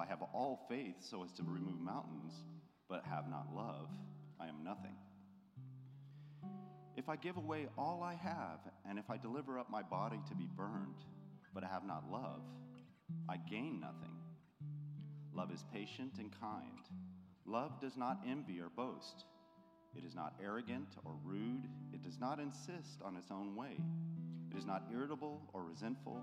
I have all faith so as to remove mountains, but have not love, I am nothing. If I give away all I have, and if I deliver up my body to be burned, but I have not love, I gain nothing. Love is patient and kind. Love does not envy or boast. It is not arrogant or rude. It does not insist on its own way. It is not irritable or resentful.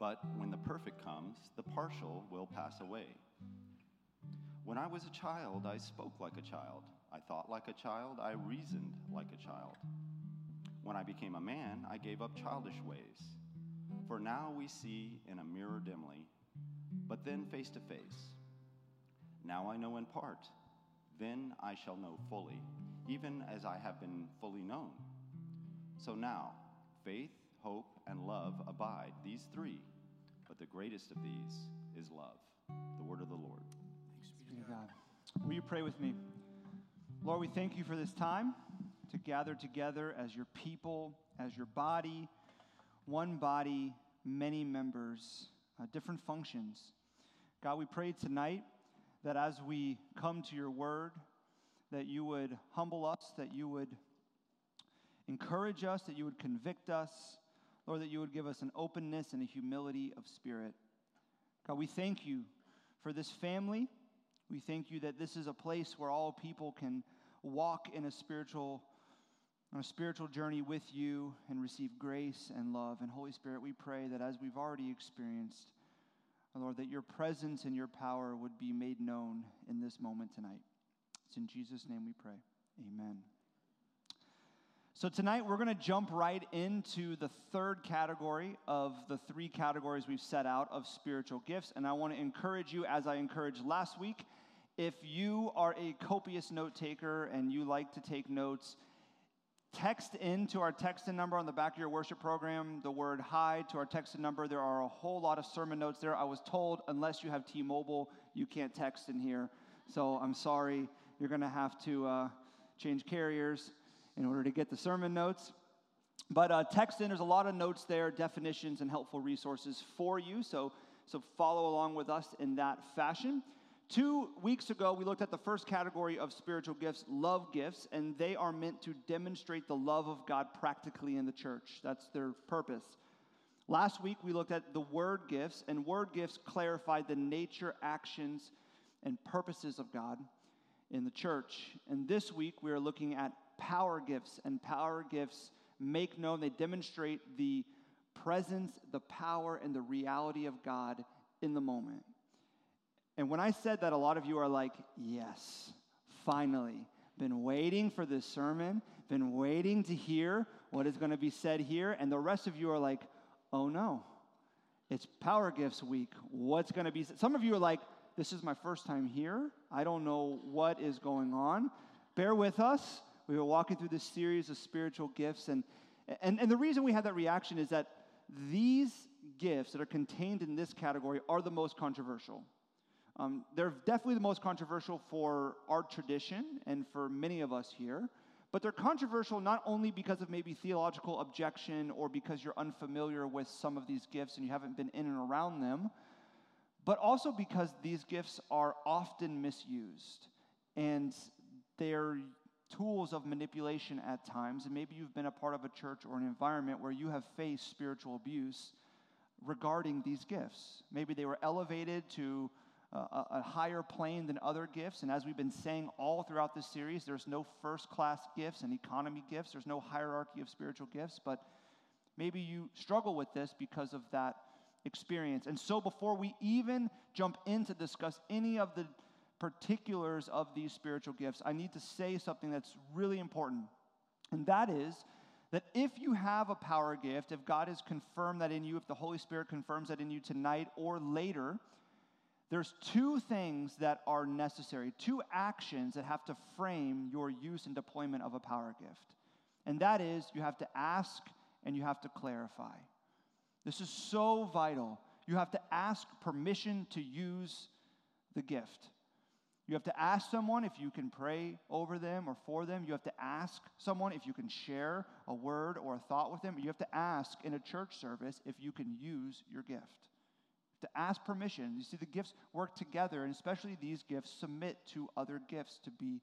But when the perfect comes, the partial will pass away. When I was a child, I spoke like a child. I thought like a child. I reasoned like a child. When I became a man, I gave up childish ways. For now we see in a mirror dimly, but then face to face. Now I know in part, then I shall know fully, even as I have been fully known. So now, faith, hope, and love abide, these three, greatest of these is love. The word of the Lord. Thanks be to God. Will you pray with me? Lord, we thank you for this time to gather together as your people, as your body, one body, many members, uh, different functions. God, we pray tonight that as we come to your word, that you would humble us, that you would encourage us, that you would convict us, Lord, that you would give us an openness and a humility of spirit. God, we thank you for this family. We thank you that this is a place where all people can walk in a spiritual on a spiritual journey with you and receive grace and love. And Holy Spirit, we pray that as we've already experienced, Lord, that your presence and your power would be made known in this moment tonight. It's in Jesus' name we pray. Amen. So, tonight we're going to jump right into the third category of the three categories we've set out of spiritual gifts. And I want to encourage you, as I encouraged last week, if you are a copious note taker and you like to take notes, text into our text in number on the back of your worship program the word hi to our text in number. There are a whole lot of sermon notes there. I was told unless you have T Mobile, you can't text in here. So I'm sorry. You're going to have to uh, change carriers in order to get the sermon notes. But uh, text in, there's a lot of notes there, definitions, and helpful resources for you. So, so follow along with us in that fashion. Two weeks ago, we looked at the first category of spiritual gifts, love gifts, and they are meant to demonstrate the love of God practically in the church. That's their purpose. Last week, we looked at the word gifts, and word gifts clarified the nature, actions, and purposes of God in the church. And this week, we are looking at power gifts, and power gifts make known, they demonstrate the presence, the power, and the reality of God in the moment. And when I said that, a lot of you are like, yes, finally. Been waiting for this sermon, been waiting to hear what is going to be said here. And the rest of you are like, oh no, it's Power Gifts Week. What's going to be? Some of you are like, this is my first time here. I don't know what is going on. Bear with us. We were walking through this series of spiritual gifts. And, and, and the reason we had that reaction is that these gifts that are contained in this category are the most controversial. Um, they're definitely the most controversial for our tradition and for many of us here. But they're controversial not only because of maybe theological objection or because you're unfamiliar with some of these gifts and you haven't been in and around them, but also because these gifts are often misused and they're tools of manipulation at times. And maybe you've been a part of a church or an environment where you have faced spiritual abuse regarding these gifts. Maybe they were elevated to a, a higher plane than other gifts. And as we've been saying all throughout this series, there's no first class gifts and economy gifts, there's no hierarchy of spiritual gifts. But maybe you struggle with this because of that experience. And so, before we even jump in to discuss any of the particulars of these spiritual gifts, I need to say something that's really important. And that is that if you have a power gift, if God has confirmed that in you, if the Holy Spirit confirms that in you tonight or later, there's two things that are necessary, two actions that have to frame your use and deployment of a power gift. And that is, you have to ask and you have to clarify. This is so vital. You have to ask permission to use the gift. You have to ask someone if you can pray over them or for them. You have to ask someone if you can share a word or a thought with them. You have to ask in a church service if you can use your gift. To ask permission. You see, the gifts work together, and especially these gifts submit to other gifts to be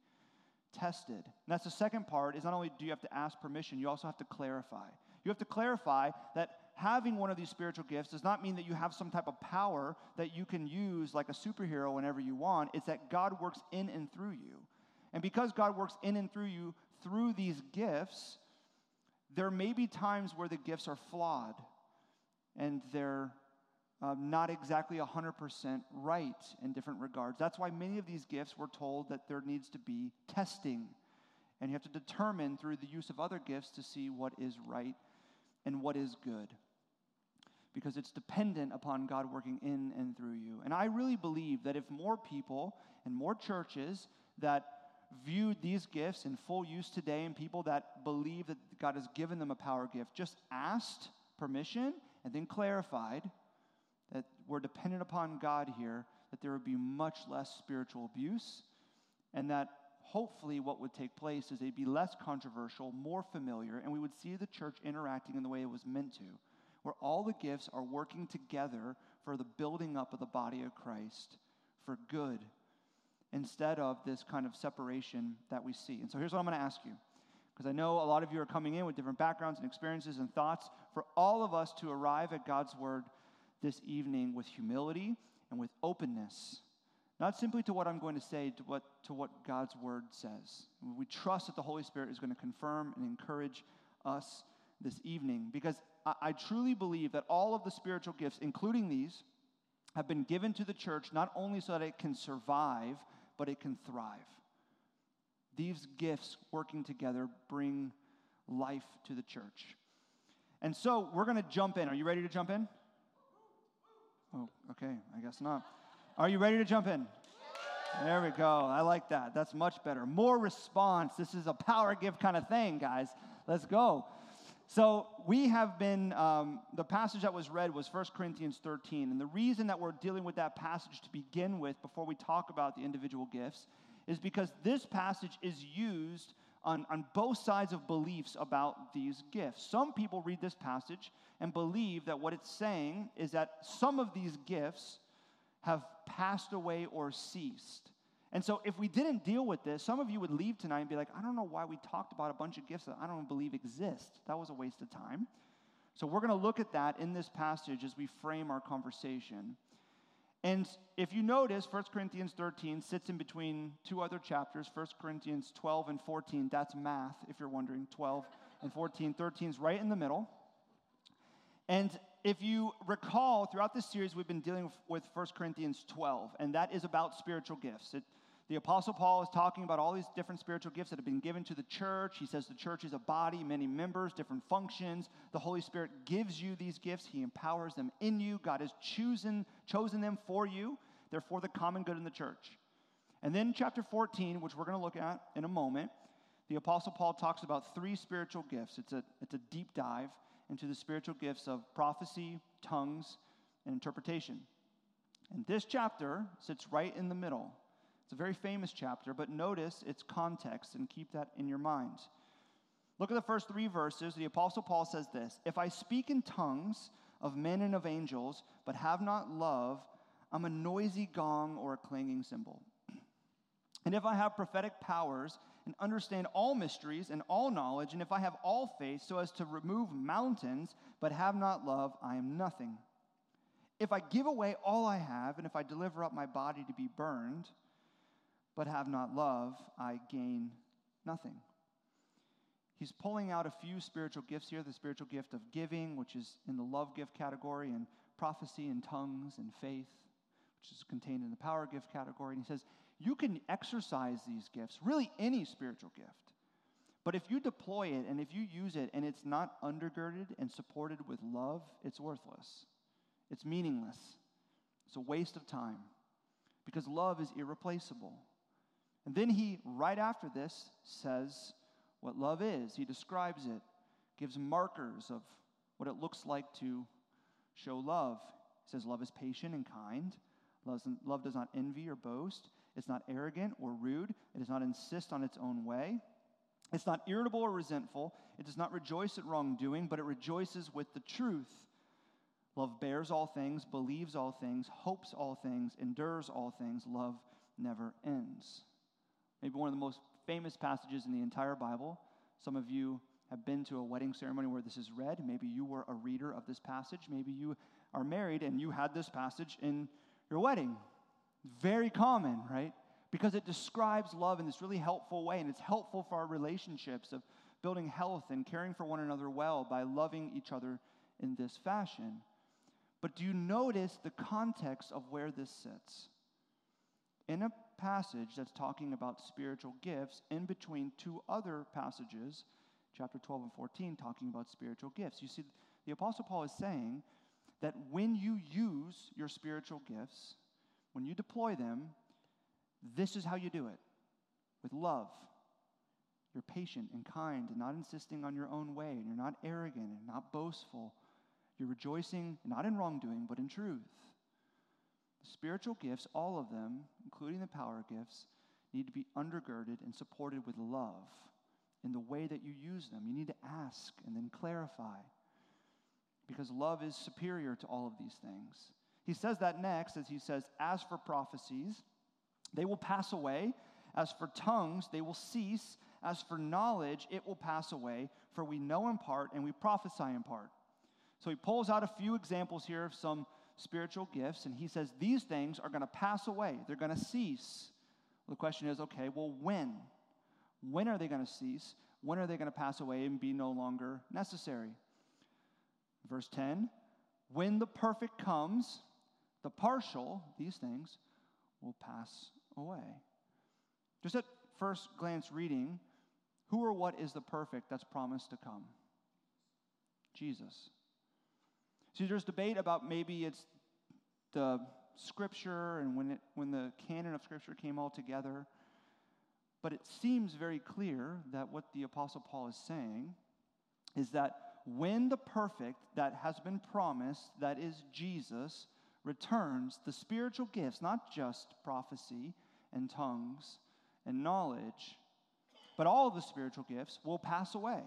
tested. And that's the second part is not only do you have to ask permission, you also have to clarify. You have to clarify that having one of these spiritual gifts does not mean that you have some type of power that you can use like a superhero whenever you want. It's that God works in and through you. And because God works in and through you through these gifts, there may be times where the gifts are flawed and they're um, not exactly 100% right in different regards. That's why many of these gifts we're told that there needs to be testing. And you have to determine through the use of other gifts to see what is right and what is good because it's dependent upon God working in and through you. And I really believe that if more people and more churches that viewed these gifts in full use today and people that believe that God has given them a power gift just asked permission and then clarified that we're dependent upon God here, that there would be much less spiritual abuse, and that hopefully what would take place is they'd be less controversial, more familiar, and we would see the church interacting in the way it was meant to where all the gifts are working together for the building up of the body of Christ for good instead of this kind of separation that we see. And so here's what I'm going to ask you because I know a lot of you are coming in with different backgrounds and experiences and thoughts. For all of us to arrive at God's word this evening with humility and with openness, not simply to what I'm going to say, to what, to what God's word says. We trust that the Holy Spirit is going to confirm and encourage us this evening because I, truly believe that all of the spiritual gifts, including these, have been given to the church not only so that it can survive, but it can thrive. These gifts working together bring life to the church. And so we're going to jump in. Are you ready to jump in? Oh, okay. I guess not. Are you ready to jump in? There we go. I like that. That's much better. More response. This is a power gift kind of thing, guys. Let's go. So we have been, um, the passage that was read was 1 Corinthians 13. And the reason that we're dealing with that passage to begin with before we talk about the individual gifts is because this passage is used on, on both sides of beliefs about these gifts. Some people read this passage and believe that what it's saying is that some of these gifts have passed away or ceased. And so, if we didn't deal with this, some of you would leave tonight and be like, I don't know why we talked about a bunch of gifts that I don't believe exist. That was a waste of time. So, we're going to look at that in this passage as we frame our conversation. And if you notice, 1 Corinthians 13 sits in between two other chapters 1 Corinthians 12 and 14. That's math, if you're wondering. 12 and 14. 13 is right in the middle. And if you recall, throughout this series, we've been dealing with 1 Corinthians 12, and that is about spiritual gifts. It, the Apostle Paul is talking about all these different spiritual gifts that have been given to the church. He says the church is a body, many members, different functions. The Holy Spirit gives you these gifts, He empowers them in you. God has chosen, chosen them for you. They're for the common good in the church. And then, chapter 14, which we're going to look at in a moment, the Apostle Paul talks about three spiritual gifts. It's a, it's a deep dive into the spiritual gifts of prophecy, tongues, and interpretation. And this chapter sits right in the middle. It's a very famous chapter, but notice its context and keep that in your mind. Look at the first three verses. The Apostle Paul says this If I speak in tongues of men and of angels, but have not love, I'm a noisy gong or a clanging cymbal. And if I have prophetic powers and understand all mysteries and all knowledge, and if I have all faith so as to remove mountains, but have not love, I am nothing. If I give away all I have, and if I deliver up my body to be burned, but have not love, I gain nothing. He's pulling out a few spiritual gifts here the spiritual gift of giving, which is in the love gift category, and prophecy and tongues and faith, which is contained in the power gift category. And he says, You can exercise these gifts, really any spiritual gift. But if you deploy it and if you use it and it's not undergirded and supported with love, it's worthless. It's meaningless. It's a waste of time. because love is irreplaceable. And then he, right after this, says what love is. He describes it, gives markers of what it looks like to show love. He says, Love is patient and kind. Love does not envy or boast. It's not arrogant or rude. It does not insist on its own way. It's not irritable or resentful. It does not rejoice at wrongdoing, but it rejoices with the truth. Love bears all things, believes all things, hopes all things, endures all things. Love never ends. Maybe one of the most famous passages in the entire Bible. Some of you have been to a wedding ceremony where this is read. Maybe you were a reader of this passage. Maybe you are married and you had this passage in your wedding. Very common, right? Because it describes love in this really helpful way, and it's helpful for our relationships of building health and caring for one another well by loving each other in this fashion. But do you notice the context of where this sits? In a passage that's talking about spiritual gifts, in between two other passages, chapter 12 and 14, talking about spiritual gifts. You see, the Apostle Paul is saying that when you use your spiritual gifts, when you deploy them, this is how you do it with love. You're patient and kind and not insisting on your own way, and you're not arrogant and not boastful. You're rejoicing not in wrongdoing, but in truth. Spiritual gifts, all of them, including the power gifts, need to be undergirded and supported with love in the way that you use them. You need to ask and then clarify because love is superior to all of these things. He says that next as he says, As for prophecies, they will pass away. As for tongues, they will cease. As for knowledge, it will pass away. For we know in part and we prophesy in part. So he pulls out a few examples here of some spiritual gifts, and he says these things are going to pass away, they're going to cease. Well, the question is okay, well, when? When are they going to cease? When are they going to pass away and be no longer necessary? Verse 10 When the perfect comes, the partial, these things, will pass away. Just at first glance reading, who or what is the perfect that's promised to come? Jesus. See, there's debate about maybe it's the scripture and when, it, when the canon of scripture came all together. But it seems very clear that what the Apostle Paul is saying is that when the perfect that has been promised, that is Jesus, returns, the spiritual gifts, not just prophecy and tongues and knowledge, but all the spiritual gifts will pass away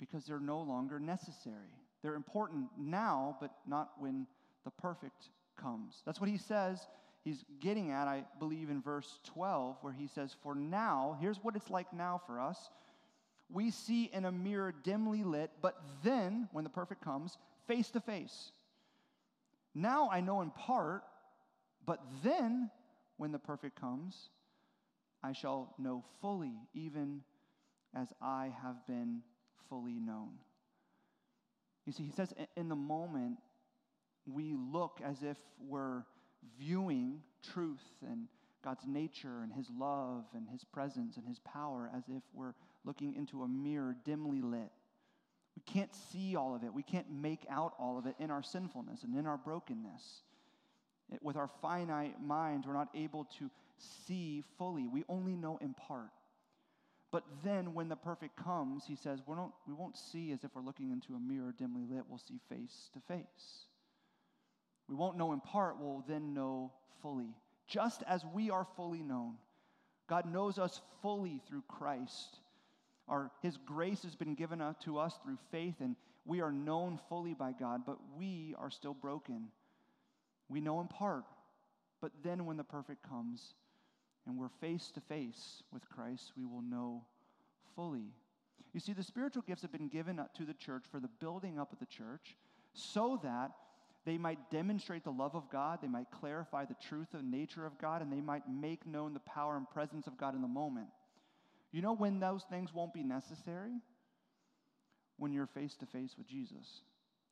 because they're no longer necessary. They're important now, but not when the perfect comes. That's what he says he's getting at, I believe, in verse 12, where he says, For now, here's what it's like now for us. We see in a mirror dimly lit, but then, when the perfect comes, face to face. Now I know in part, but then, when the perfect comes, I shall know fully, even as I have been fully known. You see, he says, in the moment, we look as if we're viewing truth and God's nature and His love and His presence and His power as if we're looking into a mirror dimly lit. We can't see all of it. We can't make out all of it in our sinfulness and in our brokenness. It, with our finite minds, we're not able to see fully. We only know in part. But then when the perfect comes, he says, we, don't, we won't see as if we're looking into a mirror dimly lit. We'll see face to face. We won't know in part, we'll then know fully. Just as we are fully known. God knows us fully through Christ. Our, his grace has been given uh, to us through faith, and we are known fully by God, but we are still broken. We know in part, but then when the perfect comes, and we're face to face with Christ, we will know fully. You see, the spiritual gifts have been given to the church for the building up of the church so that they might demonstrate the love of God, they might clarify the truth and nature of God, and they might make known the power and presence of God in the moment. You know when those things won't be necessary? When you're face to face with Jesus.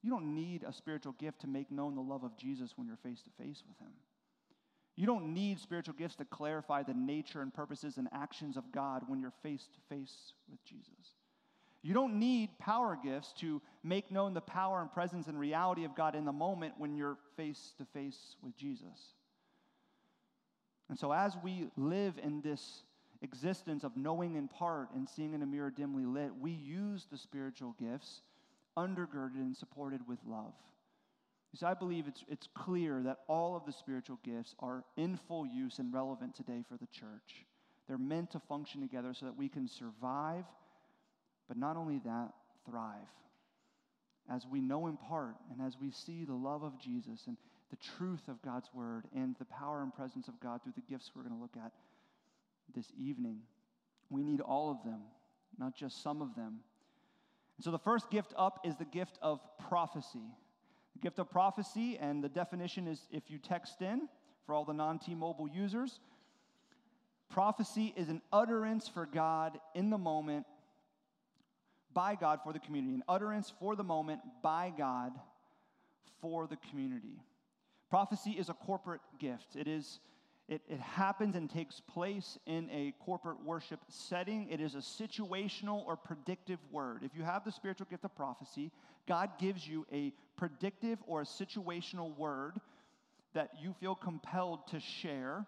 You don't need a spiritual gift to make known the love of Jesus when you're face to face with Him. You don't need spiritual gifts to clarify the nature and purposes and actions of God when you're face to face with Jesus. You don't need power gifts to make known the power and presence and reality of God in the moment when you're face to face with Jesus. And so, as we live in this existence of knowing in part and seeing in a mirror dimly lit, we use the spiritual gifts undergirded and supported with love. I believe it's, it's clear that all of the spiritual gifts are in full use and relevant today for the church. They're meant to function together so that we can survive, but not only that, thrive. As we know in part and as we see the love of Jesus and the truth of God's word and the power and presence of God through the gifts we're going to look at this evening, we need all of them, not just some of them. And so the first gift up is the gift of prophecy. Gift of prophecy, and the definition is if you text in for all the non T Mobile users, prophecy is an utterance for God in the moment by God for the community, an utterance for the moment by God for the community. Prophecy is a corporate gift. It is it, it happens and takes place in a corporate worship setting. It is a situational or predictive word. If you have the spiritual gift of prophecy, God gives you a predictive or a situational word that you feel compelled to share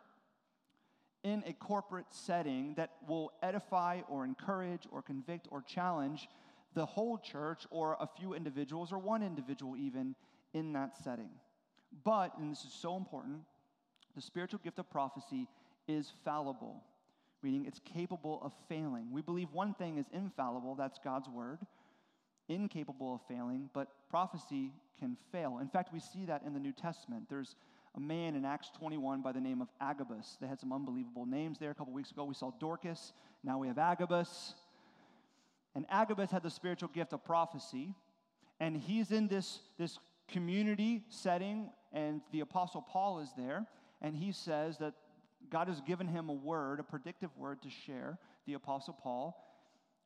in a corporate setting that will edify or encourage or convict or challenge the whole church or a few individuals or one individual even in that setting. But, and this is so important, the spiritual gift of prophecy is fallible, meaning it's capable of failing. We believe one thing is infallible, that's God's word, incapable of failing, but prophecy can fail. In fact, we see that in the New Testament. There's a man in Acts 21 by the name of Agabus. They had some unbelievable names there. A couple weeks ago, we saw Dorcas. Now we have Agabus. And Agabus had the spiritual gift of prophecy. And he's in this, this community setting, and the Apostle Paul is there and he says that God has given him a word, a predictive word to share, the Apostle Paul,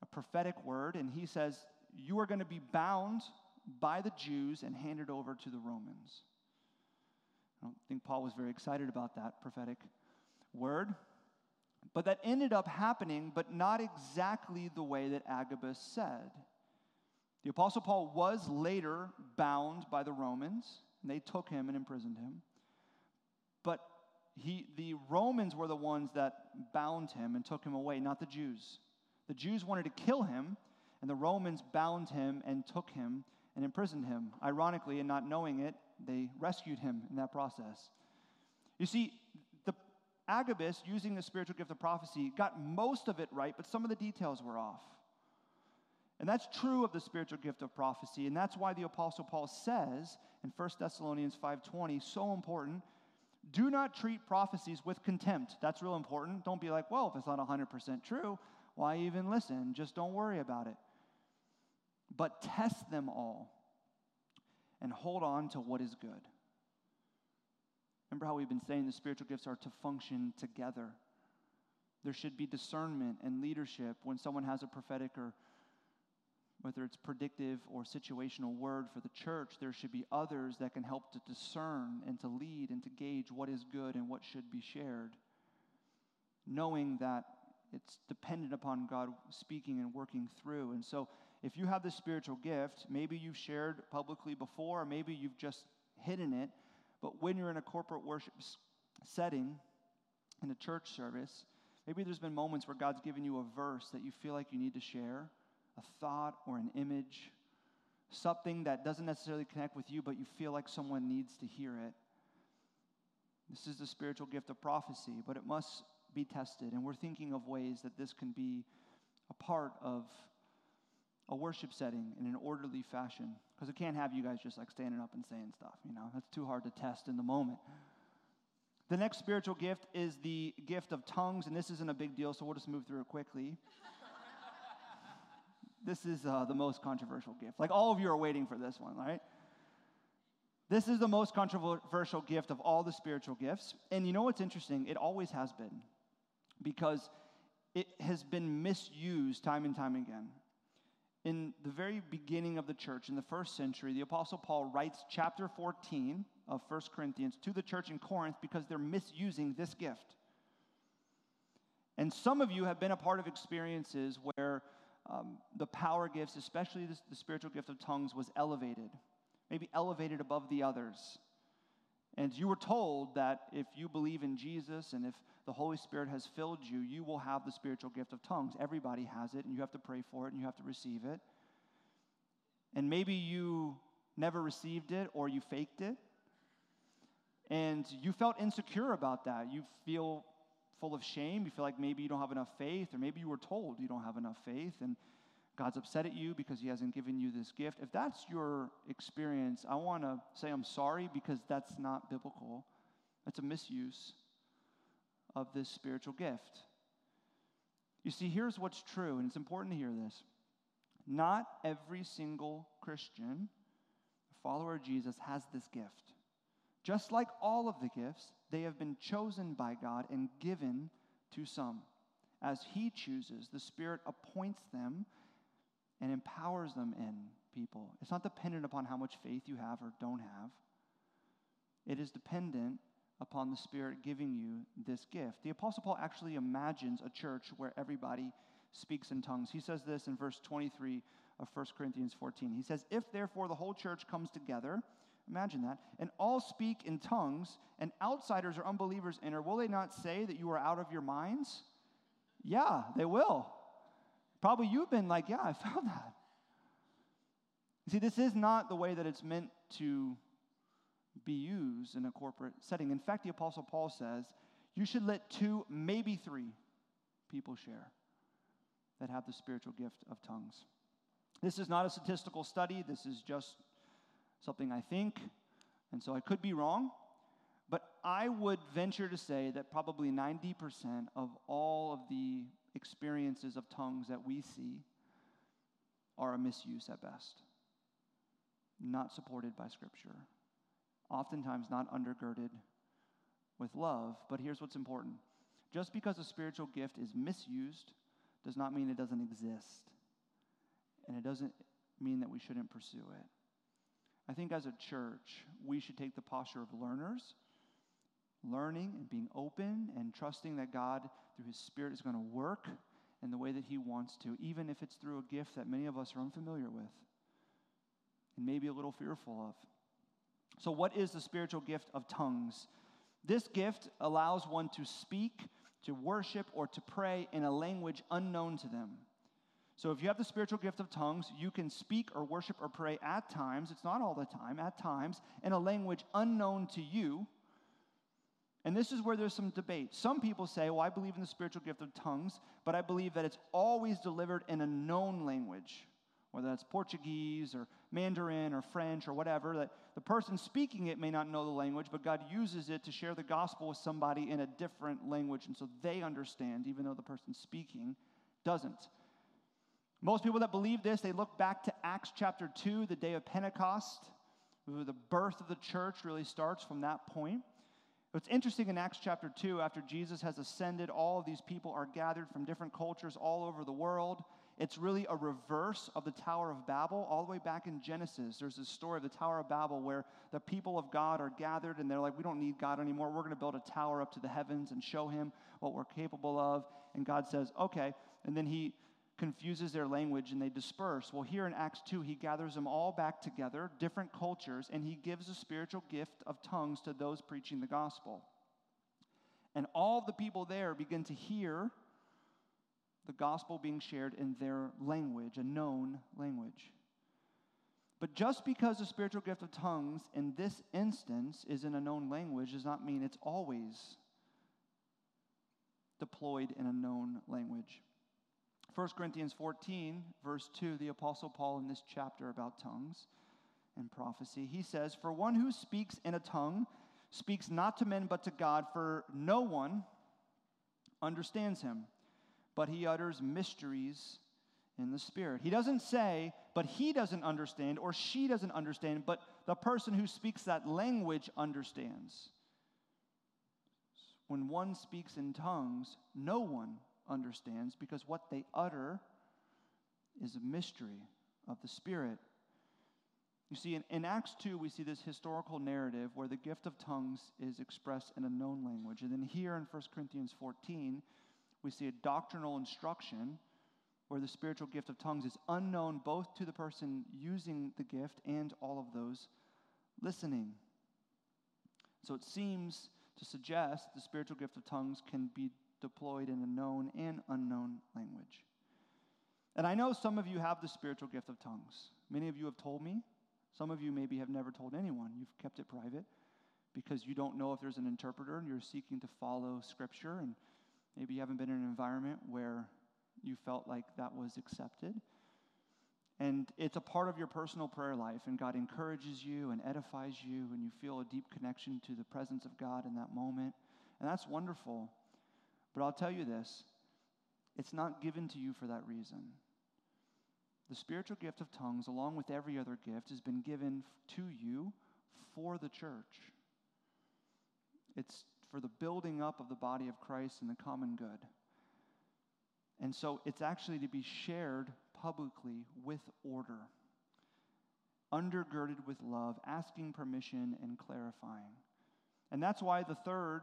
a prophetic word, and he says, You are going to be bound by the Jews and handed over to the Romans. I don't think Paul was very excited about that prophetic word. But that ended up happening, but not exactly the way that Agabus said. The Apostle Paul was later bound by the Romans, and they took him and imprisoned him. But he, the Romans were the ones that bound him and took him away, not the Jews. The Jews wanted to kill him, and the Romans bound him and took him and imprisoned him. Ironically, and not knowing it, they rescued him in that process. You see, the Agabus, using the spiritual gift of prophecy, got most of it right, but some of the details were off. And that's true of the spiritual gift of prophecy, and that's why the apostle Paul says in 1 Thessalonians 5:20, so important, do not treat prophecies with contempt. That's real important. Don't be like, well, if it's not 100% true, why even listen? Just don't worry about it. But test them all and hold on to what is good. Remember how we've been saying the spiritual gifts are to function together. There should be discernment and leadership when someone has a prophetic or whether it's predictive or situational word for the church, there should be others that can help to discern and to lead and to gauge what is good and what should be shared, knowing that it's dependent upon God speaking and working through. And so, if you have this spiritual gift, maybe you've shared publicly before, or maybe you've just hidden it, but when you're in a corporate worship setting, in a church service, maybe there's been moments where God's given you a verse that you feel like you need to share a thought or an image, something that doesn't necessarily connect with you, but you feel like someone needs to hear it. This is the spiritual gift of prophecy, but it must be tested. And we're thinking of ways that this can be a part of a worship setting in an orderly fashion. Because it can't have you guys just like standing up and saying stuff, you know, that's too hard to test in the moment. The next spiritual gift is the gift of tongues, and this isn't a big deal, so we'll just move through it quickly this is uh, the most controversial gift. Like all of you are waiting for this one, right? This is the most controversial gift of all the spiritual gifts. And you know what's interesting? It always has been because it has been misused time and time again. In the very beginning of the church, in the first century, the Apostle Paul writes chapter 14 of 1 Corinthians to the church in Corinth because they're misusing this gift. And some of you have been a part of experiences where um, the power gifts, especially the spiritual gift of tongues, was elevated, maybe elevated above the others. And you were told that if you believe in Jesus and if the Holy Spirit has filled you, you will have the spiritual gift of tongues. Everybody has it, and you have to pray for it and you have to receive it. And maybe you never received it or you faked it. And you felt insecure about that. You feel full of shame. You feel like maybe you don't have enough faith, or maybe you were told you don't have enough faith. And God's upset at you because He hasn't given you this gift. If that's your experience, I want to say I'm sorry because that's not biblical. That's a misuse of this spiritual gift. You see, here's what's true, and it's important to hear this. Not every single Christian, follower of Jesus, has this gift. Just like all of the gifts, they have been chosen by God and given to some. As He chooses, the Spirit appoints them and empowers them in people. It's not dependent upon how much faith you have or don't have, it is dependent upon the Spirit giving you this gift. The Apostle Paul actually imagines a church where everybody speaks in tongues. He says this in verse 23 of 1 Corinthians 14. He says, If therefore the whole church comes together, imagine that, and all speak in tongues, and outsiders or unbelievers enter, will they not say that you are out of your minds? Yeah, they will. Probably you've been like, yeah, I found that. You see, this is not the way that it's meant to be used in a corporate setting. In fact, the Apostle Paul says you should let two, maybe three people share that have the spiritual gift of tongues. This is not a statistical study, this is just something I think, and so I could be wrong. But I would venture to say that probably 90% of all of the experiences of tongues that we see are a misuse at best, not supported by Scripture, oftentimes not undergirded with love. But here's what's important just because a spiritual gift is misused does not mean it doesn't exist, and it doesn't mean that we shouldn't pursue it. I think as a church, we should take the posture of learners learning and being open and trusting that God, through His Spirit, is going to work in the way that He wants to, even if it's through a gift that many of us are unfamiliar with and maybe a little fearful of. So, what is the spiritual gift of tongues? This gift allows one to speak, to worship, or to pray in a language unknown to them. So, if you have the spiritual gift of tongues, you can speak or worship or pray at times, it's not all the time, at times, in a language unknown to you and this is where there's some debate. Some people say, well, I believe in the spiritual gift of tongues, but I believe that it's always delivered in a known language, whether that's Portuguese or Mandarin or French or whatever, that the person speaking it may not know the language, but God uses it to share the gospel with somebody in a different language, and so they understand, even though the person speaking doesn't. Most people that believe this, they look back to Acts chapter 2, the day of Pentecost. where The birth of the church really starts from that point. What's interesting in Acts chapter 2, after Jesus has ascended, all of these people are gathered from different cultures all over the world. It's really a reverse of the Tower of Babel. All the way back in Genesis, there's this story of the Tower of Babel where the people of God are gathered and they're like, we don't need God anymore. We're going to build a tower up to the heavens and show him what we're capable of. And God says, okay. And then he confuses their language and they disperse. Well, here in Acts 2, he gathers them all back together, different cultures, and he gives a spiritual gift of tongues to those preaching the gospel. And all the people there begin to hear the gospel being shared in their language, a known language. But just because the spiritual gift of tongues in this instance is in a known language does not mean it's always deployed in a known language. 1 Corinthians 14, verse 2, the Apostle Paul in this chapter about tongues and prophecy, he says, For one who speaks in a tongue speaks not to men but to God, for no one understands him, but he utters mysteries in the Spirit. He doesn't say, but he doesn't understand, or she doesn't understand, but the person who speaks that language understands. When one speaks in tongues, no one understands because what they utter is a mystery of the Spirit. You see, in, in, Acts 2, we see this historical narrative where the gift of tongues is expressed in a known language. And then here in 1 Corinthians 14, we see a doctrinal instruction where the spiritual gift of tongues is unknown both to the person using the gift and all of those listening. So it seems to suggest the spiritual gift of tongues can be deployed in a known and unknown language. And I know some of you have the spiritual gift of tongues. Many of you have told me. Some of you maybe have never told anyone. You've kept it private because you don't know if there's an interpreter and you're seeking to follow Scripture. And maybe you haven't been in an environment where you felt like that was accepted. And it's a part of your personal prayer life, and God encourages you and edifies you, and you feel a deep connection to the presence of God in that moment. And that's wonderful. But I'll tell you this it's not given to you for that reason. The spiritual gift of tongues, along with every other gift, has been given to you for the church. It's for the building up of the body of Christ and the common good. And so it's actually to be shared publicly with order, undergirded with love, asking permission and clarifying. And that's why the third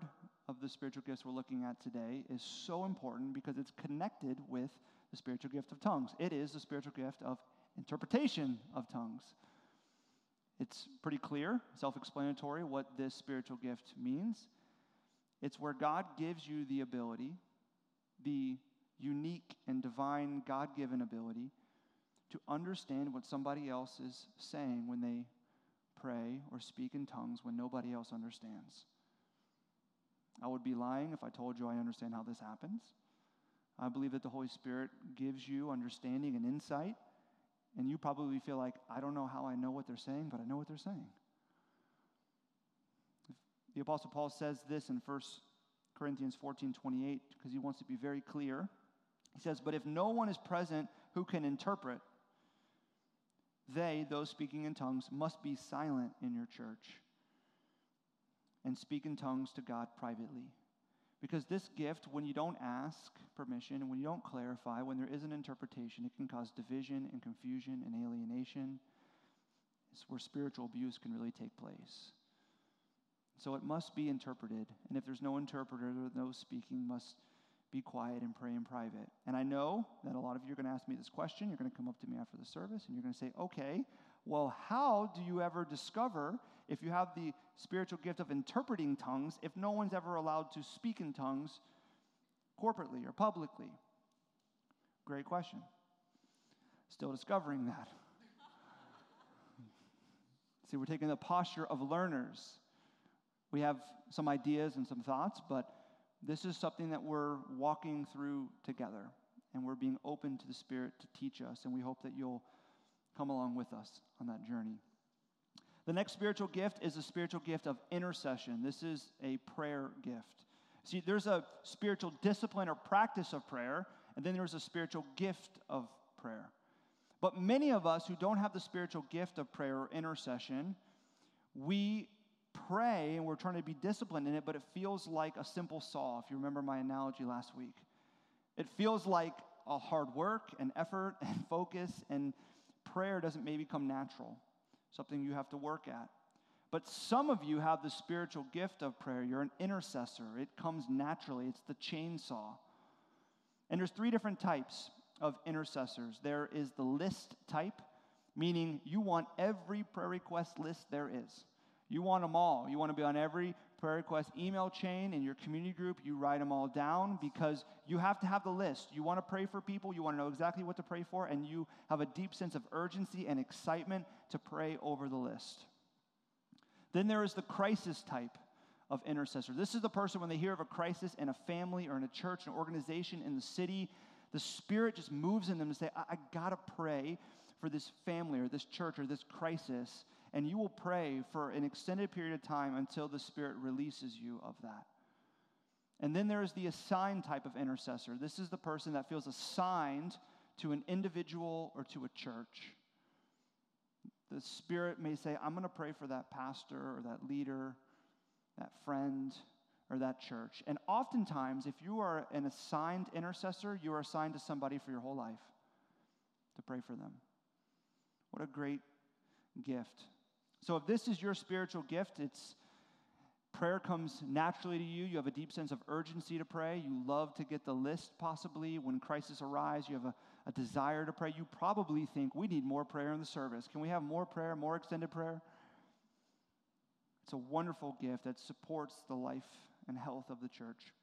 of the spiritual gifts we're looking at today is so important because it's connected with the spiritual gift of tongues. It is the spiritual gift of interpretation of tongues. It's pretty clear, self explanatory, what this spiritual gift means. It's where God gives you the ability, the unique and divine God given ability to understand what somebody else is saying when they pray or speak in tongues when nobody else understands. I would be lying if I told you I understand how this happens. I believe that the Holy Spirit gives you understanding and insight, and you probably feel like, I don't know how I know what they're saying, but I know what they're saying. The Apostle Paul says this in 1 Corinthians 14 28 because he wants to be very clear. He says, But if no one is present who can interpret, they, those speaking in tongues, must be silent in your church and speak in tongues to God privately. Because this gift, when you don't ask permission, when you don't clarify, when there is an interpretation, it can cause division and confusion and alienation. It's where spiritual abuse can really take place. So it must be interpreted. And if there's no interpreter, no speaking, must be quiet and pray in private. And I know that a lot of you are going to ask me this question. You're going to come up to me after the service and you're going to say, okay, well, how do you ever discover if you have the spiritual gift of interpreting tongues if no one's ever allowed to speak in tongues corporately or publicly? Great question. Still discovering that. See, we're taking the posture of learners. We have some ideas and some thoughts, but this is something that we're walking through together, and we're being open to the Spirit to teach us, and we hope that you'll come along with us on that journey. The next spiritual gift is a spiritual gift of intercession. This is a prayer gift. See, there's a spiritual discipline or practice of prayer, and then there's a spiritual gift of prayer. But many of us who don't have the spiritual gift of prayer or intercession, we pray and we're trying to be disciplined in it, but it feels like a simple saw, if you remember my analogy last week. It feels like a hard work and effort and focus, and prayer doesn't maybe come natural, something you have to work at. But some of you have the spiritual gift of prayer. You're an intercessor, it comes naturally, it's the chainsaw. And there's three different types of intercessors there is the list type, meaning you want every prayer request list there is. You want them all. You want to be on every prayer request email chain in your community group. You write them all down because you have to have the list. You want to pray for people, you want to know exactly what to pray for, and you have a deep sense of urgency and excitement to pray over the list. Then there is the crisis type of intercessor. This is the person when they hear of a crisis in a family or in a church, an organization, in the city, the Spirit just moves in them to say, I, I got to pray for this family or this church or this crisis and you will pray for an extended period of time until the Spirit releases you of that. And then there is the assigned type of intercessor. This is the person that feels assigned to an individual or to a church. The Spirit may say, I'm going to pray for that pastor or that leader, that friend, or that church. And oftentimes, if you are an assigned intercessor, you are assigned to somebody for your whole life to pray for them. What a great gift. So if this is your spiritual gift, it's prayer comes naturally to you. You have a deep sense of urgency to pray. You love to get the list, possibly. When crisis arise, you have a, a desire to pray. You probably think we need more prayer in the service. Can we have more prayer, more extended prayer? It's a wonderful gift that supports the life and health of the church.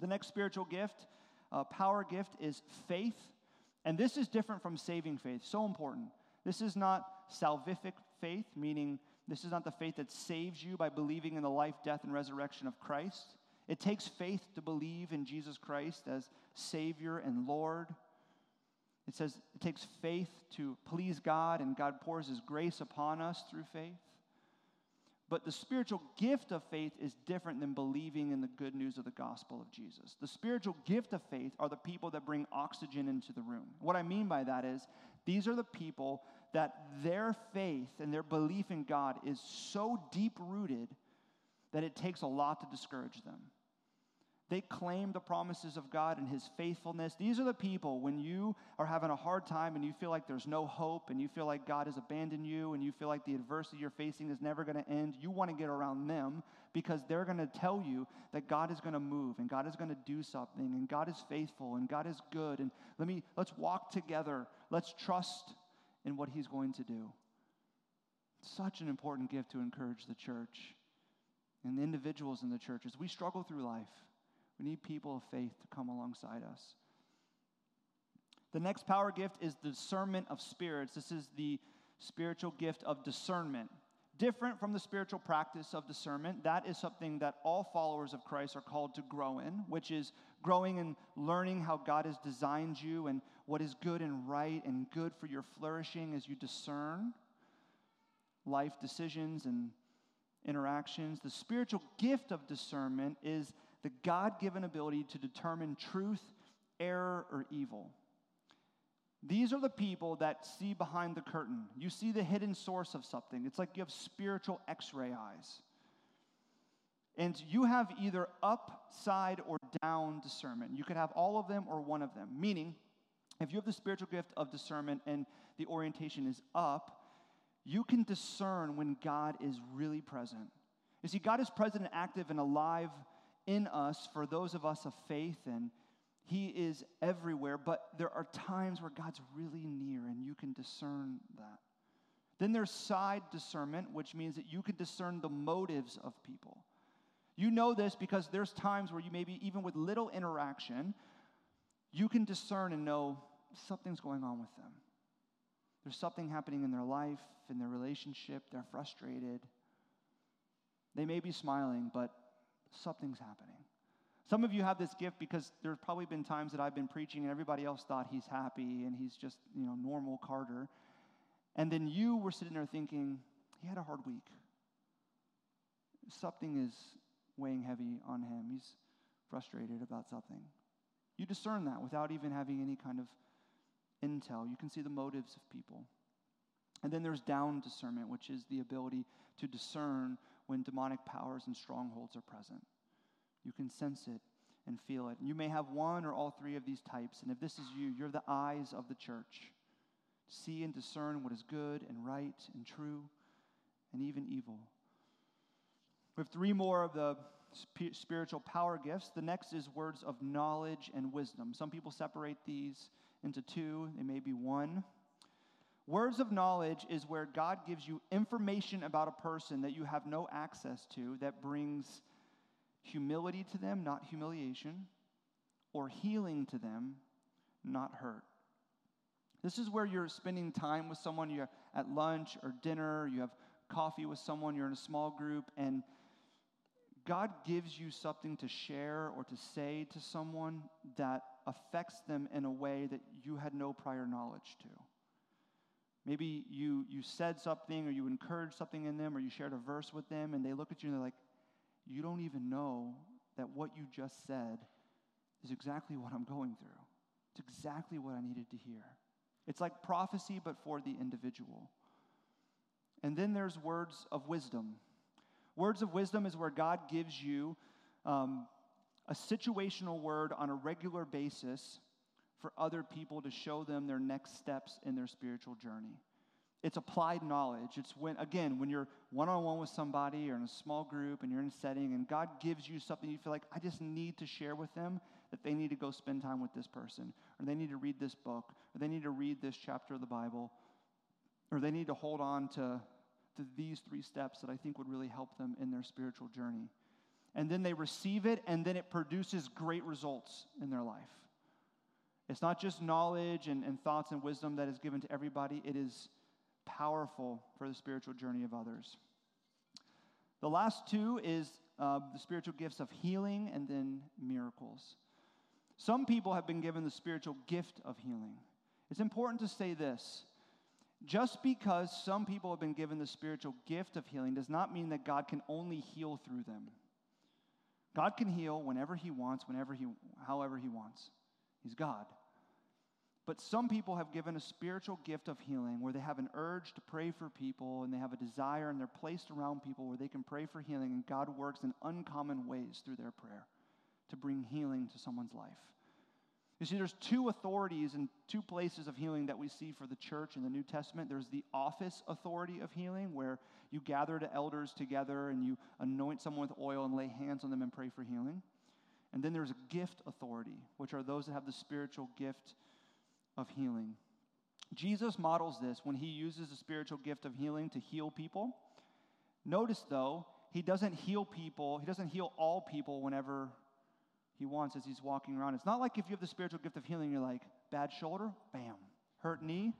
The next spiritual gift, uh, power gift, is faith. And this is different from saving faith. So important. This is not salvific faith, meaning this is not the faith that saves you by believing in the life, death, and resurrection of Christ. It takes faith to believe in Jesus Christ as Savior and Lord. It says it takes faith to please God, and God pours His grace upon us through faith. But the spiritual gift of faith is different than believing in the good news of the gospel of Jesus. The spiritual gift of faith are the people that bring oxygen into the room. What I mean by that is these are the people that their faith and their belief in God is so deep rooted that it takes a lot to discourage them. They claim the promises of God and His faithfulness. These are the people when you are having a hard time and you feel like there's no hope and you feel like God has abandoned you and you feel like the adversity you're facing is never going to end. You want to get around them because they're going to tell you that God is going to move and God is going to do something and God is faithful and God is good. And let me, let's walk together. Let's trust in what He's going to do. Such an important gift to encourage the church and the individuals in the church as we struggle through life. We need people of faith to come alongside us. The next power gift is discernment of spirits. This is the spiritual gift of discernment. Different from the spiritual practice of discernment, that is something that all followers of Christ are called to grow in, which is growing and learning how God has designed you and what is good and right and good for your flourishing as you discern life decisions and interactions. The spiritual gift of discernment is the God given ability to determine truth, error, or evil. These are the people that see behind the curtain. You see the hidden source of something. It's like you have spiritual x ray eyes. And you have either upside or down discernment. You could have all of them or one of them. Meaning, if you have the spiritual gift of discernment and the orientation is up, you can discern when God is really present. You see, God is present and active and alive in us for those of us of faith, and He is everywhere, but there are times where God's really near, and you can discern that. Then there's side discernment, which means that you can discern the motives of people. You know this because there's times where you maybe, even with little interaction, you can discern and know something's going on with them. There's something happening in their life, in their relationship, they're frustrated. They may be smiling, but something's happening. Some of you have this gift because there's probably been times that I've been preaching and everybody else thought he's happy and he's just, you know, normal Carter. And then you were sitting there thinking, he had a hard week. Something is weighing heavy on him. He's frustrated about something. You discern that without even having any kind of intel. You can see the motives of people. And then there's down discernment, which is the ability to discern when demonic powers and strongholds are present. You can sense it and feel it. You may have one or all three of these types, and if this is you, you're the eyes of the church. See and discern what is good and right and true and even evil. We have three more of the spiritual power gifts. The next is words of knowledge and wisdom. Some people separate these into two, they may be one. Words of knowledge is where God gives you information about a person that you have no access to that brings humility to them, not humiliation, or healing to them, not hurt. This is where you're spending time with someone, you're at lunch or dinner, you have coffee with someone, you're in a small group, and God gives you something to share or to say to someone that affects them in a way that you had no prior knowledge to. Maybe you, you said something or you encouraged something in them or you shared a verse with them and they look at you and they're like, You don't even know that what you just said is exactly what I'm going through. It's exactly what I needed to hear. It's like prophecy, but for the individual. And then there's words of wisdom. Words of wisdom is where God gives you um, a situational word on a regular basis for other people to show them their next steps in their spiritual journey. It's applied knowledge. It's when, again, when you're one on one with somebody or in a small group and you're in a setting and God gives you something you feel like, I just need to share with them that they need to go spend time with this person, or they need to read this book, or they need to read this chapter of the Bible, or they need to hold on to to these three steps that I think would really help them in their spiritual journey. And then they receive it, and then it produces great results in their life. It's not just knowledge and, and thoughts and wisdom that is given to everybody, it is powerful for the spiritual journey of others. The last two is uh, the spiritual gifts of healing and then miracles. Some people have been given the spiritual gift of healing. It's important to say this. Just because some people have been given the spiritual gift of healing does not mean that God can only heal through them. God can heal whenever he wants, whenever he however he wants. He's God. But some people have given a spiritual gift of healing where they have an urge to pray for people and they have a desire and they're placed around people where they can pray for healing and God works in uncommon ways through their prayer to bring healing to someone's life. You see, there's two authorities and two places of healing that we see for the church in the New Testament. There's the office authority of healing, where you gather the elders together and you anoint someone with oil and lay hands on them and pray for healing. And then there's a gift authority, which are those that have the spiritual gift of healing. Jesus models this when he uses the spiritual gift of healing to heal people. Notice, though, he doesn't heal people, he doesn't heal all people whenever he wants as he's walking around. It's not like if you have the spiritual gift of healing, you're like, bad shoulder, bam, hurt knee.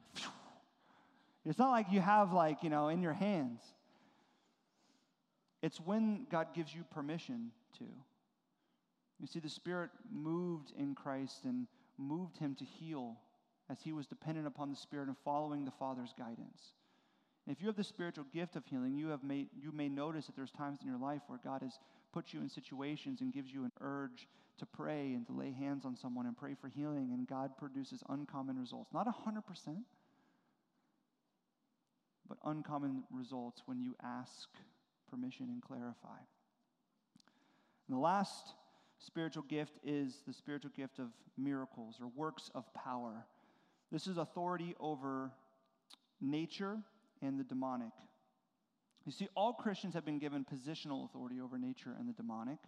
It's not like you have, like, you know, in your hands. It's when God gives you permission to. You see, the Spirit moved in Christ and moved him to heal as he was dependent upon the Spirit and following the Father's guidance. If you have the spiritual gift of healing, you, have made, you may notice that there's times in your life where God has put you in situations and gives you an urge to pray and to lay hands on someone and pray for healing, and God produces uncommon results. Not 100%, but uncommon results when you ask permission and clarify. And the last spiritual gift is the spiritual gift of miracles or works of power. This is authority over nature and the demonic. You see, all Christians have been given positional authority over nature and the demonic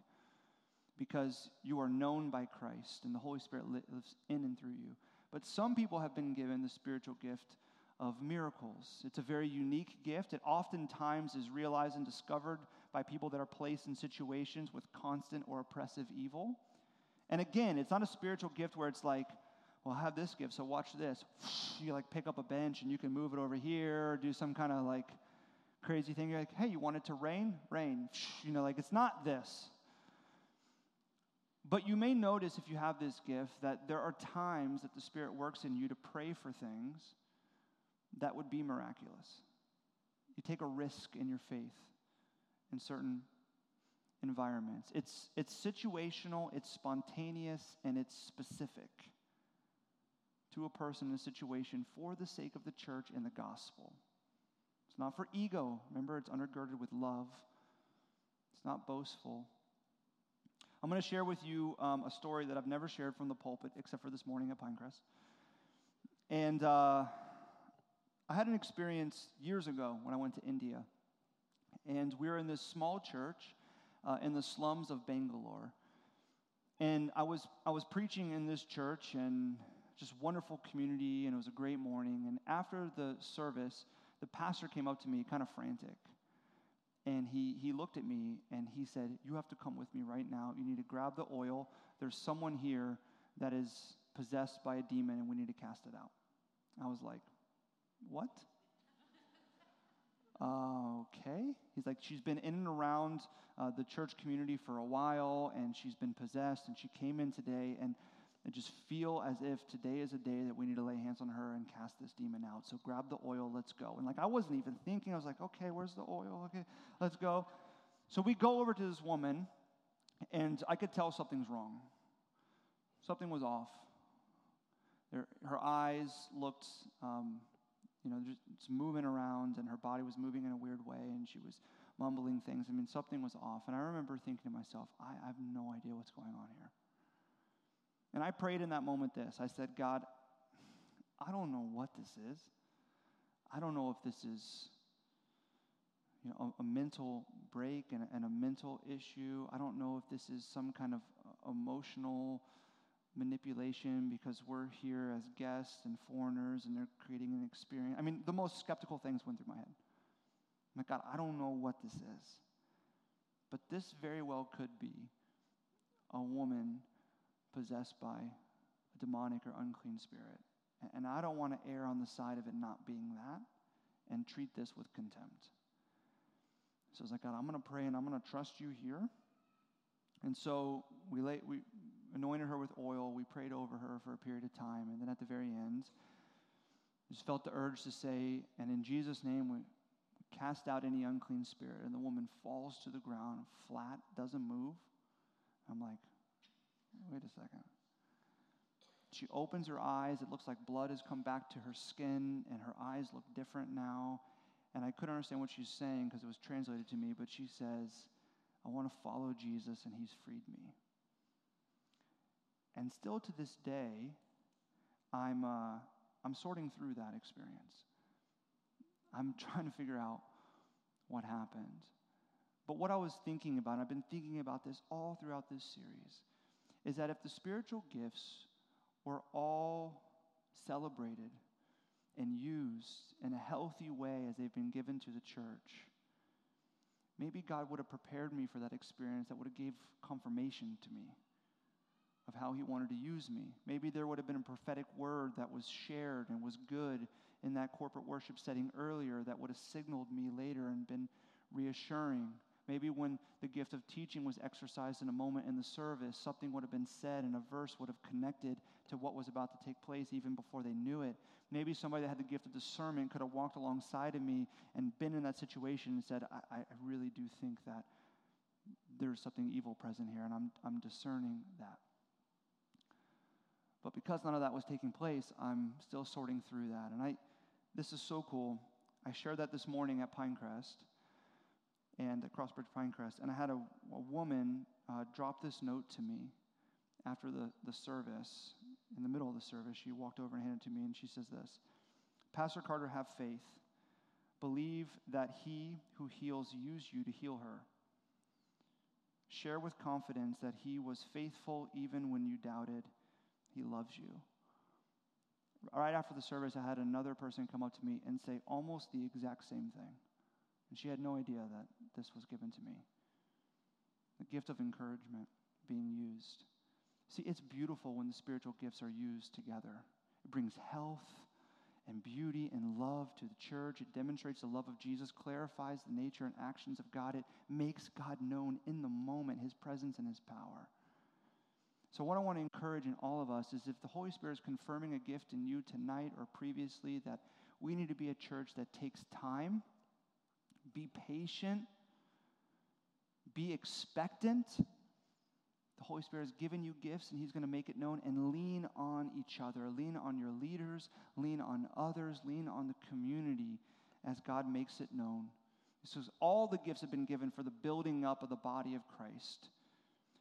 because you are known by Christ and the Holy Spirit lives in and through you. But some people have been given the spiritual gift of miracles. It's a very unique gift. It oftentimes is realized and discovered by people that are placed in situations with constant or oppressive evil. And again, it's not a spiritual gift where it's like, well, I have this gift, so watch this. You like pick up a bench and you can move it over here or do some kind of like crazy thing. You're like, hey, you want it to rain? Rain. You know, like it's not this. But you may notice if you have this gift that there are times that the Spirit works in you to pray for things that would be miraculous. You take a risk in your faith in certain environments. It's, it's situational, it's spontaneous, and it's specific to a person in a situation for the sake of the church and the gospel. It's not for ego. Remember, it's undergirded with love. It's not boastful. I'm going to share with you um, a story that I've never shared from the pulpit except for this morning at Pinecrest. And uh, I had an experience years ago when I went to India. And we were in this small church uh, in the slums of Bangalore. And I was, I was preaching in this church, and just wonderful community, and it was a great morning. And after the service, the pastor came up to me kind of frantic. And he, he looked at me and he said, You have to come with me right now. You need to grab the oil. There's someone here that is possessed by a demon, and we need to cast it out. I was like, What? Okay. He's like, She's been in and around uh, the church community for a while, and she's been possessed, and she came in today, and and just feel as if today is a day that we need to lay hands on her and cast this demon out. So grab the oil, let's go. And like I wasn't even thinking, I was like, okay, where's the oil? Okay, let's go. So we go over to this woman, and I could tell something's wrong. Something was off. Her, eyes looked, um, you know, just moving around, and her body was moving in a weird way, and she was mumbling things. I mean, something was off. And I remember thinking to myself, I, I have no idea what's going on here. And I prayed in that moment this I said, God, I don't know what this is. I don't know if this is you know, a, a mental break and a, and a, mental issue. I don't know if this is some kind of uh, emotional manipulation because we're here as guests and foreigners and they're creating an experience. I mean, the most skeptical things went through my head. I'm like, God, I don't know what this is. But this very well could be a woman possessed by a demonic or unclean spirit. And I don't want to err on the side of it not being that and treat this with contempt. So I was like, God, I'm going to pray and I'm going to trust you here. And so we, lay, we anointed her with oil. We prayed over her for a period of time. And then at the very end, just felt the urge to say, and in Jesus' name, we cast out any unclean spirit. And the woman falls to the ground flat, doesn't move. I'm like, wait a second. She opens her eyes. It looks like blood has come back to her skin, and her eyes look different now. And I couldn't understand what she's saying because it was translated to me, but she says, I want to follow Jesus, and he's freed me. And still to this day, I'm, uh, I'm sorting through that experience. I'm trying to figure out what happened. But what I was thinking about, I've been thinking about this all throughout this series, is that if the spiritual gifts were all celebrated and used in a healthy way as they've been given to the church, maybe God would have prepared me for that experience that would have gave confirmation to me of how he wanted to use me. Maybe there would have been a prophetic word that was shared and was good in that corporate worship setting earlier that would have signaled me later and been reassuring. Maybe when the gift of teaching was exercised in a moment in the service, something would have been said and a verse would have connected to what was about to take place even before they knew it. Maybe somebody that had the gift of discernment could have walked alongside of me and been in that situation and said, I, I really do think that there's something evil present here, and I'm, I'm discerning that. But because none of that was taking place, I'm still sorting through that. And I, this is so cool. I shared that this morning at Pinecrest and at Crossbridge Pinecrest, and I had a, a woman uh, drop this note to me after the, the service. In the middle of the service, she walked over and handed it to me, and she says this Pastor Carter, have faith. Believe that he who heals used you to heal her. Share with confidence that he was faithful even when you doubted. He loves you. Right after the service, I had another person come up to me and say almost the exact same thing. And she had no idea that this was given to me. The gift of encouragement being used. See, it's beautiful when the spiritual gifts are used together. It brings health and beauty and love to the church. It demonstrates the love of Jesus, clarifies the nature and actions of God. It makes God known in the moment, his presence and his power. So, what I want to encourage in all of us is if the Holy Spirit is confirming a gift in you tonight or previously, that we need to be a church that takes time, be patient, be expectant. The Holy Spirit has given you gifts and He's going to make it known and lean on each other. Lean on your leaders, lean on others, lean on the community as God makes it known. So, all the gifts have been given for the building up of the body of Christ.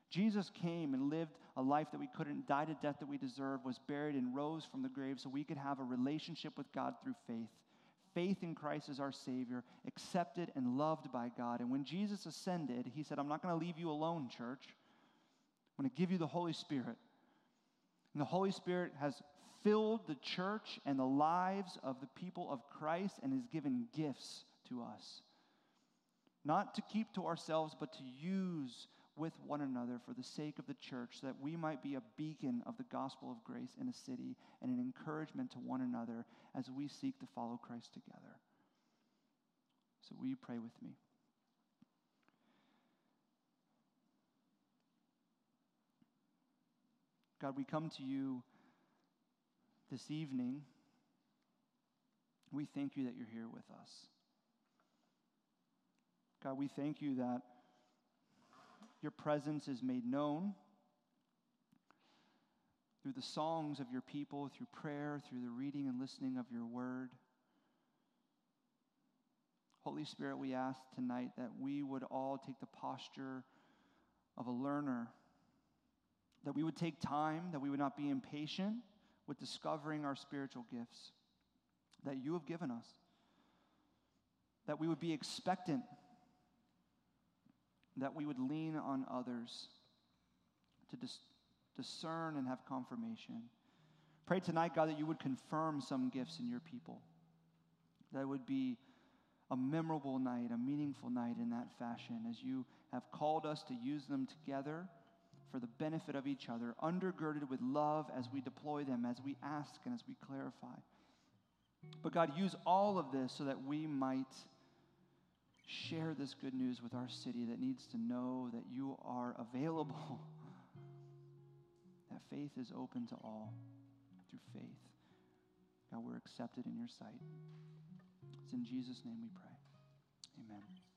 Jesus came and lived a life that we couldn't, died a death that we deserved, was buried and rose from the grave so we could have a relationship with God through faith. Faith in Christ as our Savior, accepted and loved by God. And when Jesus ascended, he said, I'm not going to leave you alone, church. I'm going to give you the Holy Spirit. And the Holy Spirit has filled the church and the lives of the people of Christ and has given gifts to us. Not to keep to ourselves, but to use with one another for the sake of the church, so that we might be a beacon of the gospel of grace in a city and an encouragement to one another as we seek to follow Christ together. So, will you pray with me? God, we come to you this evening. We thank you that you're here with us. God, we thank you that your presence is made known through the songs of your people, through prayer, through the reading and listening of your word. Holy Spirit, we ask tonight that we would all take the posture of a learner, that we would take time, that we would not be impatient with discovering our spiritual gifts that you have given us, that we would be expectant that we would lean on others to dis- discern and have confirmation. Pray tonight, God, that you would confirm some gifts in your people, that would be a memorable night, a meaningful night in that fashion, as you have called us to use them together for the benefit of each other, undergirded with love as we deploy them, as we ask and as we clarify. But God, use all of this so that we might share this good news with our city that needs to know that you are available, that faith is open to all through faith. God, we're accepted in your sight. It's in Jesus' name we pray. Amen.